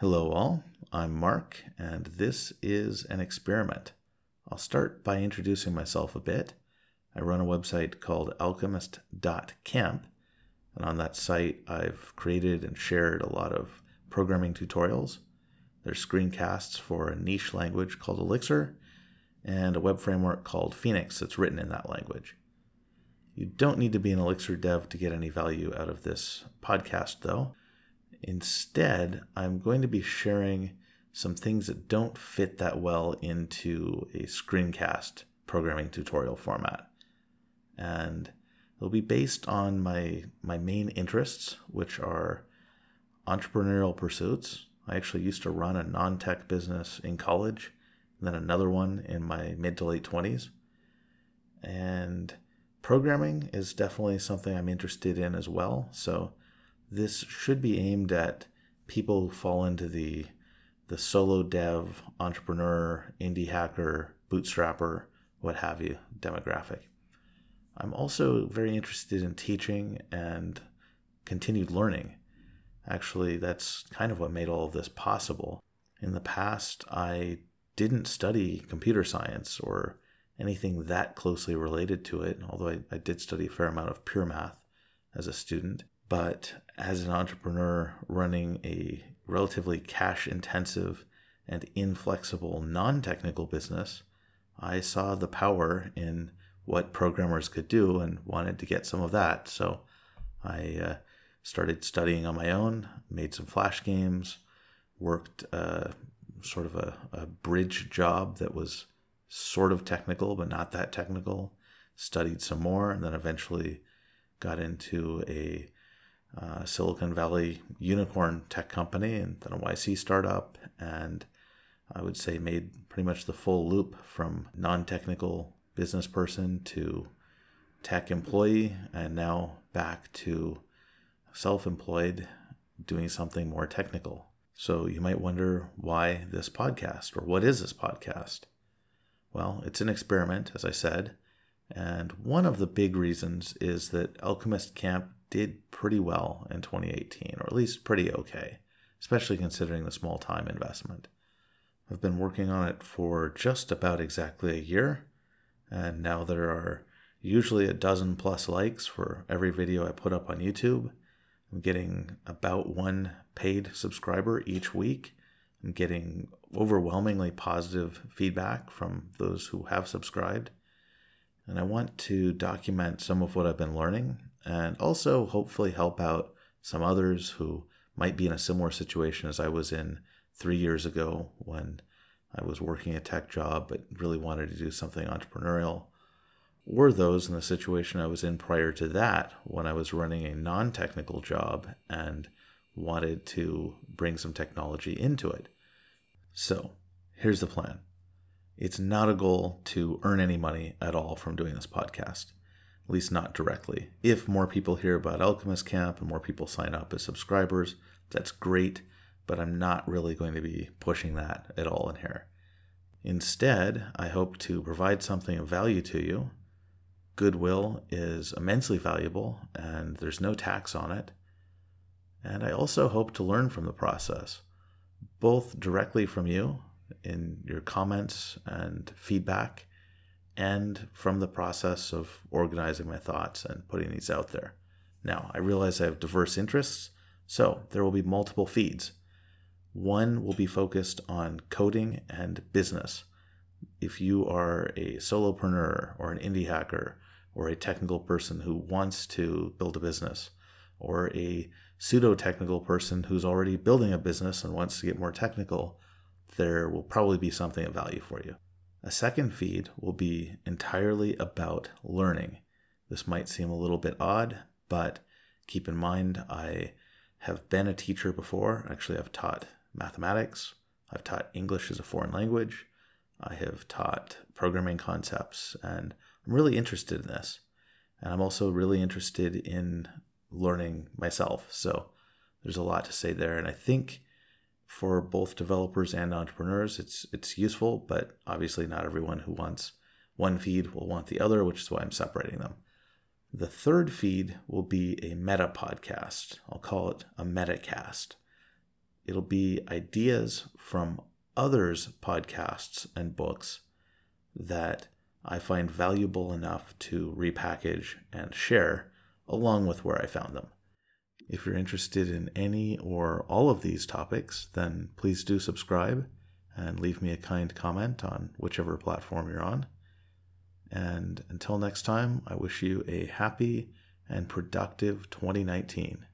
Hello, all. I'm Mark, and this is an experiment. I'll start by introducing myself a bit. I run a website called alchemist.camp, and on that site, I've created and shared a lot of programming tutorials. There's screencasts for a niche language called Elixir and a web framework called Phoenix that's written in that language. You don't need to be an Elixir dev to get any value out of this podcast, though. Instead, I'm going to be sharing some things that don't fit that well into a screencast programming tutorial format. And it'll be based on my, my main interests, which are entrepreneurial pursuits. I actually used to run a non tech business in college, and then another one in my mid to late 20s. And programming is definitely something I'm interested in as well. So this should be aimed at people who fall into the the solo dev, entrepreneur, indie hacker, bootstrapper, what have you demographic. I'm also very interested in teaching and continued learning. Actually, that's kind of what made all of this possible. In the past, I didn't study computer science or anything that closely related to it, although I, I did study a fair amount of pure math as a student. But as an entrepreneur running a relatively cash intensive and inflexible non technical business, I saw the power in what programmers could do and wanted to get some of that. So I uh, started studying on my own, made some Flash games, worked uh, sort of a, a bridge job that was sort of technical, but not that technical, studied some more, and then eventually got into a uh, Silicon Valley unicorn tech company and then a YC startup. And I would say made pretty much the full loop from non technical business person to tech employee and now back to self employed doing something more technical. So you might wonder why this podcast or what is this podcast? Well, it's an experiment, as I said. And one of the big reasons is that Alchemist Camp did pretty well in 2018, or at least pretty okay, especially considering the small time investment. I've been working on it for just about exactly a year, and now there are usually a dozen plus likes for every video I put up on YouTube. I'm getting about one paid subscriber each week. I'm getting overwhelmingly positive feedback from those who have subscribed. And I want to document some of what I've been learning and also hopefully help out some others who might be in a similar situation as I was in three years ago when I was working a tech job but really wanted to do something entrepreneurial, or those in the situation I was in prior to that when I was running a non technical job and wanted to bring some technology into it. So here's the plan. It's not a goal to earn any money at all from doing this podcast at least not directly. If more people hear about Alchemist Camp and more people sign up as subscribers, that's great, but I'm not really going to be pushing that at all in here. Instead, I hope to provide something of value to you. Goodwill is immensely valuable, and there's no tax on it. And I also hope to learn from the process, both directly from you in your comments and feedback and from the process of organizing my thoughts and putting these out there. Now, I realize I have diverse interests, so there will be multiple feeds. One will be focused on coding and business. If you are a solopreneur or an indie hacker or a technical person who wants to build a business, or a pseudo technical person who's already building a business and wants to get more technical, there will probably be something of value for you. A second feed will be entirely about learning. This might seem a little bit odd, but keep in mind I have been a teacher before. Actually, I've taught mathematics, I've taught English as a foreign language, I have taught programming concepts, and I'm really interested in this. And I'm also really interested in learning myself. So there's a lot to say there. And I think for both developers and entrepreneurs. It's it's useful, but obviously not everyone who wants one feed will want the other, which is why I'm separating them. The third feed will be a meta podcast. I'll call it a metacast. it'll be ideas from others' podcasts and books that I find valuable enough to repackage and share along with where I found them. If you're interested in any or all of these topics, then please do subscribe and leave me a kind comment on whichever platform you're on. And until next time, I wish you a happy and productive 2019.